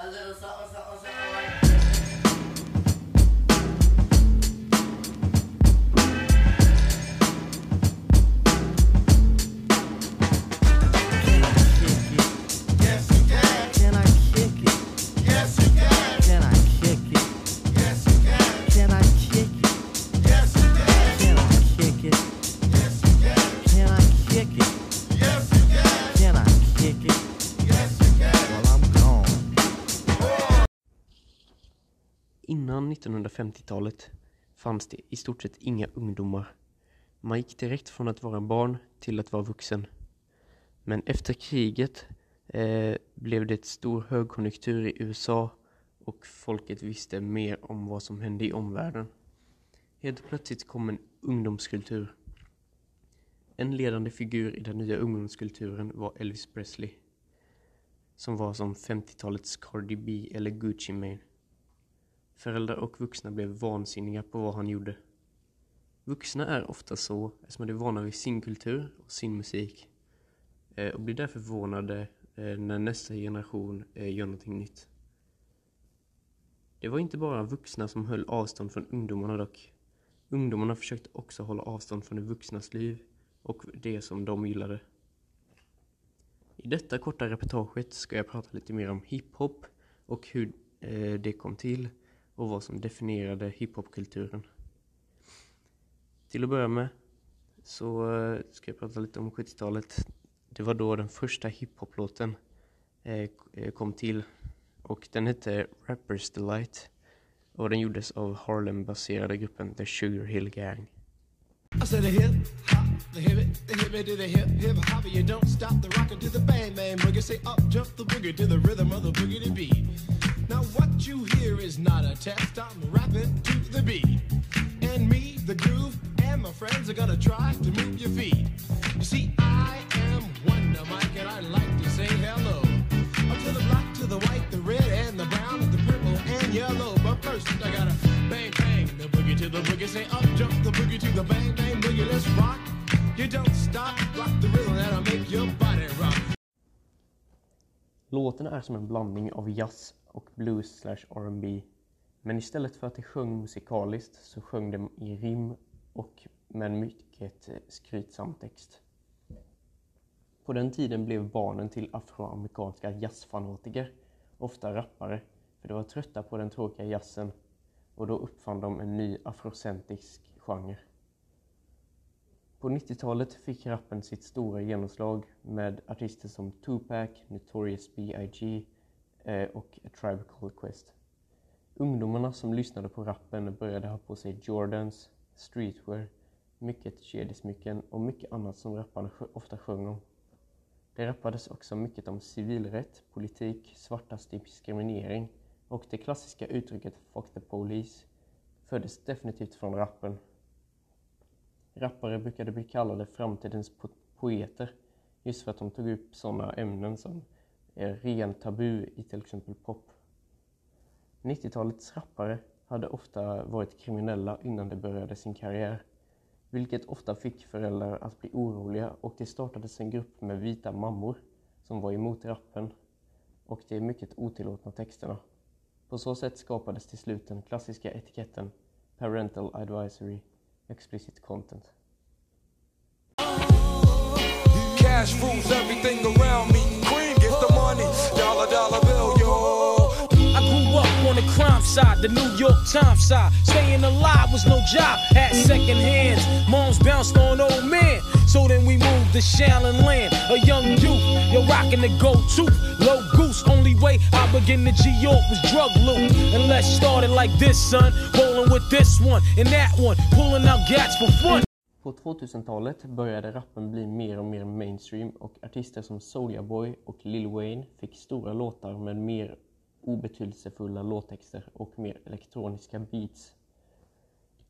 Hazır olsa olsa olsa Innan 1950-talet fanns det i stort sett inga ungdomar. Man gick direkt från att vara barn till att vara vuxen. Men efter kriget eh, blev det ett stor högkonjunktur i USA och folket visste mer om vad som hände i omvärlden. Helt plötsligt kom en ungdomskultur. En ledande figur i den nya ungdomskulturen var Elvis Presley. Som var som 50-talets Cardi B eller Gucci Mane. Föräldrar och vuxna blev vansinniga på vad han gjorde. Vuxna är ofta så eftersom de är vana vid sin kultur och sin musik eh, och blir därför förvånade eh, när nästa generation eh, gör någonting nytt. Det var inte bara vuxna som höll avstånd från ungdomarna dock. Ungdomarna försökte också hålla avstånd från de vuxnas liv och det som de gillade. I detta korta reportaget ska jag prata lite mer om hiphop och hur det kom till och vad som definierade hiphopkulturen. Till att börja med så eh, ska jag prata lite om 70-talet. Det var då den första hiphop-låten eh, eh, kom till och den hette Rappers Delight och den gjordes av Harlem-baserade gruppen The Sugar Hill Gang. I said a hip hop, the hip it, the hip it to the hip hip hop. You don't stop the rocker to the bang bang boogie. Say up jump the boogie to the rhythm of the boogie to beat. Now what you hear is not a test. I'm rapping to the beat, and me, the groove, and my friends are gonna try to move your feet. You see, I am Wonder Mike, and I like to say hello. Up to the black, to the white, the red, and the brown, the purple and yellow. But first, I gotta bang bang the boogie to the boogie. Say up Låten är som en blandning av jazz och blues slash R&B. Men istället för att de sjöng musikaliskt så sjöng de i rim och med en mycket eh, skrytsam text. På den tiden blev barnen till afroamerikanska jazzfanatiker ofta rappare för de var trötta på den tråkiga jazzen och då uppfann de en ny afrocentrisk genre. På 90-talet fick rappen sitt stora genomslag med artister som Tupac, Notorious B.I.G. Eh, och A Tribe Called Quest. Ungdomarna som lyssnade på rappen började ha på sig Jordans, streetwear, mycket kedjesmycken och mycket annat som rapparna ofta sjöng om. Det rappades också mycket om civilrätt, politik, svartas diskriminering och det klassiska uttrycket “fuck the police” föddes definitivt från rappen. Rappare brukade bli kallade framtidens po- poeter just för att de tog upp sådana ämnen som är ren tabu i till exempel pop. 90-talets rappare hade ofta varit kriminella innan de började sin karriär, vilket ofta fick föräldrar att bli oroliga och det startades en grupp med vita mammor som var emot rappen och de mycket otillåtna texterna. På så sätt skapades till slut den klassiska etiketten Parental Advisory Explicit Content. Cash rules everything around me. Cream get the money, dollar dollar bill, yo. I grew up on the crime side, the New York Times side. Staying alive was no job, had second hands. Moms bounced on old men. So then we moved to Shallon Land, a young youth. You're rocking the go to low loose. Only way I begin to G York was drug loot. And let's start it like this, son. Rolling with this one and that one, pulling out gats for fun. På 2000-talet började rappen bli mer och mer mainstream och artister som Soulja Boy och Lil Wayne fick stora låtar med mer obetydelsefulla låttexter och mer elektroniska beats.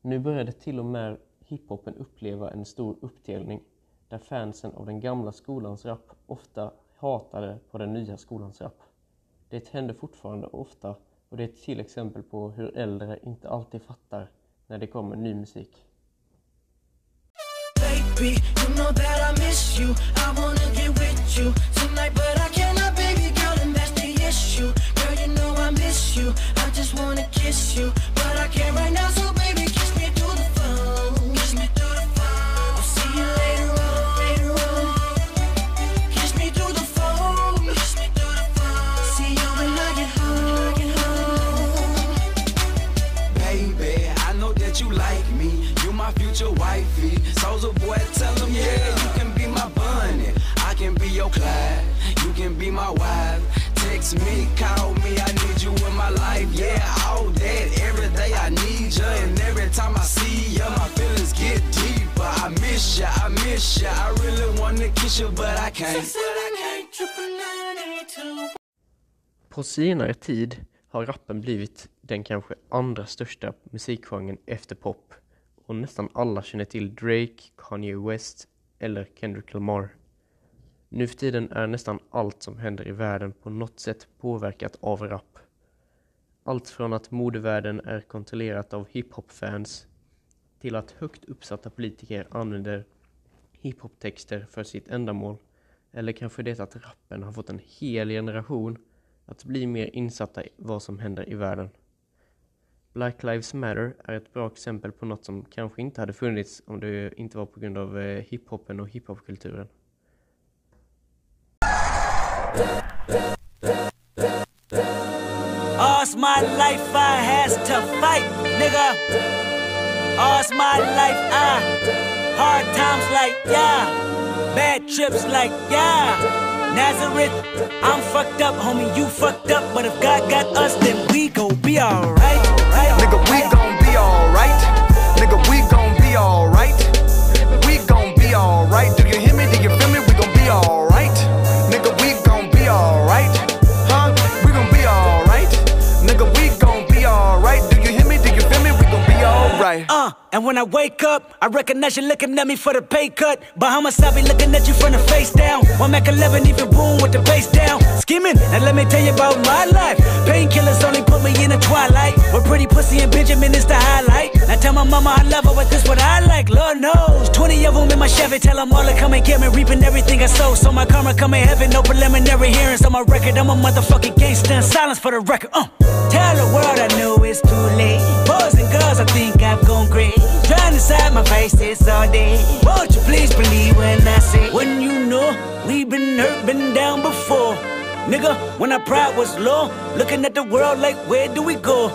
Nu började till och med hiphopen uppleva en stor uppdelning där fansen av den gamla skolans rap ofta hatade på den nya skolans rap. Det händer fortfarande ofta och det är ett till exempel på hur äldre inte alltid fattar när det kommer ny musik. Baby, you know Clyde. You can be my wife. Text me, call me, I need you in my life. Yeah, all that, every day I need you. And every time I see you, my feelings get deeper. I miss you, I miss you. I really wanna kiss you, but I can't. På senare tid har rappen blivit den kanske andra största musikgenren efter pop och nästan alla känner till Drake, Kanye West eller Kendrick Lamar. Nu för tiden är nästan allt som händer i världen på något sätt påverkat av rap. Allt från att modevärlden är kontrollerat av hiphop-fans till att högt uppsatta politiker använder hiphop-texter för sitt ändamål. Eller kanske det att rappen har fått en hel generation att bli mer insatta i vad som händer i världen. Black Lives Matter är ett bra exempel på något som kanske inte hade funnits om det inte var på grund av eh, hiphopen och hiphopkulturen. All's my life I has to fight, nigga. All's my life I hard times like yeah, bad trips like yeah. Nazareth, I'm fucked up, homie. You fucked up, but if God got us, then we gon' be alright. Nigga, we gon' be alright. Nigga, we gon' and when I wake up, I recognize you looking at me for the pay cut. Bahamas, I be looking at you from the face down. One Mac 11, even boom with the bass down. Skimming, and let me tell you about my life. Painkillers only in the twilight. With pretty pussy and Benjamin is the highlight. Now tell my mama I love her, but this what I like. Lord knows. 20 of them in my Chevy, tell them all to come and get me. Reaping everything I sow. So my karma come in heaven, no preliminary hearings on my record. I'm a motherfucking gangster silence for the record. Uh. Tell the world I know it's too late. Boys and girls, I think I've gone great. Trying to side my face this all day. Won't you please believe when I say, when you know we've been hurt, been down. Nigga, when our pride was low, looking at the world like, where do we go?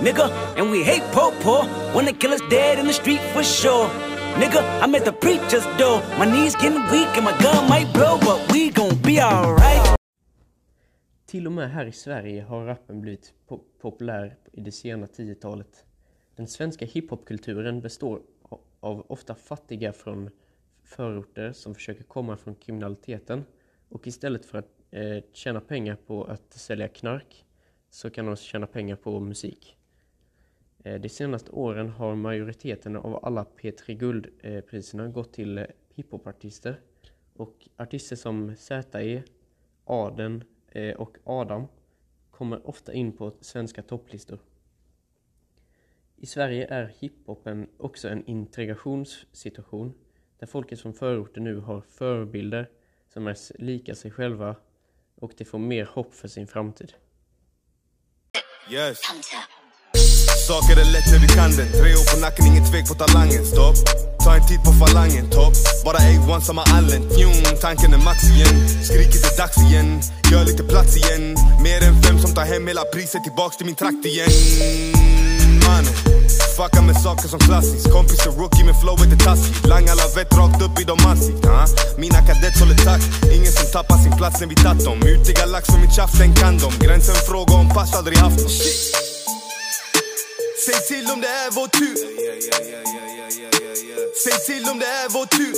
Nigga, and we hate po po, wanna kill us dead in the street for sure. Nigga, I'm at the preacher's door. My knees getting weak and my gun might blow, but we gon' be alright. Till och med här i Sverige har rappen blivit po- populär i det sena 10-talet. Den svenska hiphopkulturen består av ofta fattiga från förorter som försöker komma från kriminaliteten och istället för att eh, tjäna pengar på att sälja knark så kan de tjäna pengar på musik. Eh, de senaste åren har majoriteten av alla P3 Guld-priserna gått till eh, hiphopartister och artister som ZE, Aden eh, och Adam kommer ofta in på svenska topplistor. I Sverige är hiphopen också en integrationssituation där folket från förorten nu har förebilder som är lika sig själva och de får mer hopp för sin framtid. Yes. Saker är lätt när vi kan det. Tre år på nacken, ingen tvek på talangen. Stopp, ta en tid på falangen. Topp, bara A1 som har anlänt Fjum, tanken är max igen. Skriket är dags igen. Gör lite plats igen. Mer än fem som tar hem hela priset Tillbaks till min trakt igen. Mannen Fucka med saker som klassiskt. Kompis är rookie men flowet är taskigt. Langar alla vett rakt upp i dom ansikt uh. Mina kadets håller takt. Ingen som tappar sin plats när vi tatt dem. Mutiga lax som mitt tjafs, den kan dom Gränsen fråga om pass, aldrig haft dem. Säg till om det är vår tur. Säg till om det är vår tur.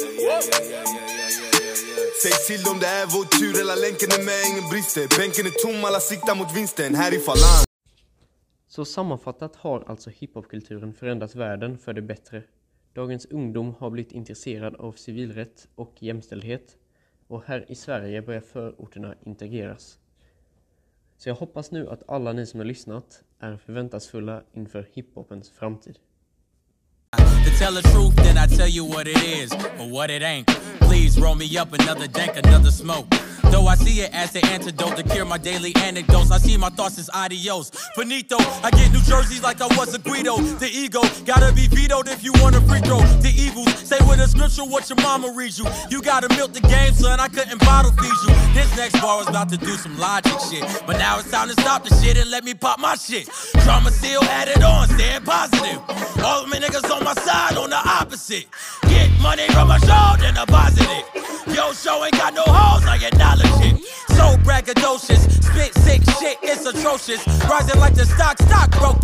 Säg till om det är vår tur. Hela länken är med, ingen brister. Bänken är tom, alla siktar mot vinsten. Här i Falan så sammanfattat har alltså hiphopkulturen förändrat världen för det bättre. Dagens ungdom har blivit intresserad av civilrätt och jämställdhet och här i Sverige börjar förorterna integreras. Så jag hoppas nu att alla ni som har lyssnat är förväntansfulla inför hiphopens framtid. Please roll me up another dank, another smoke. Though I see it as the antidote to cure my daily anecdotes. I see my thoughts as adios. Finito, I get New Jerseys like I was a Guido. The ego gotta be vetoed if you want a free throw. The evils say with a scripture what your mama reads you. You gotta milk the game, son. I couldn't bottle feed you. This next bar was about to do some logic shit. But now it's time to stop the shit and let me pop my shit. Drama still it on, staying positive. All my niggas on my side, on the opposite. Get money from a show, then deposit it. Yo, show ain't got no hoes, I acknowledge it. So braggadocious, spit sick shit, it's atrocious. Rising like the stock, stock broken.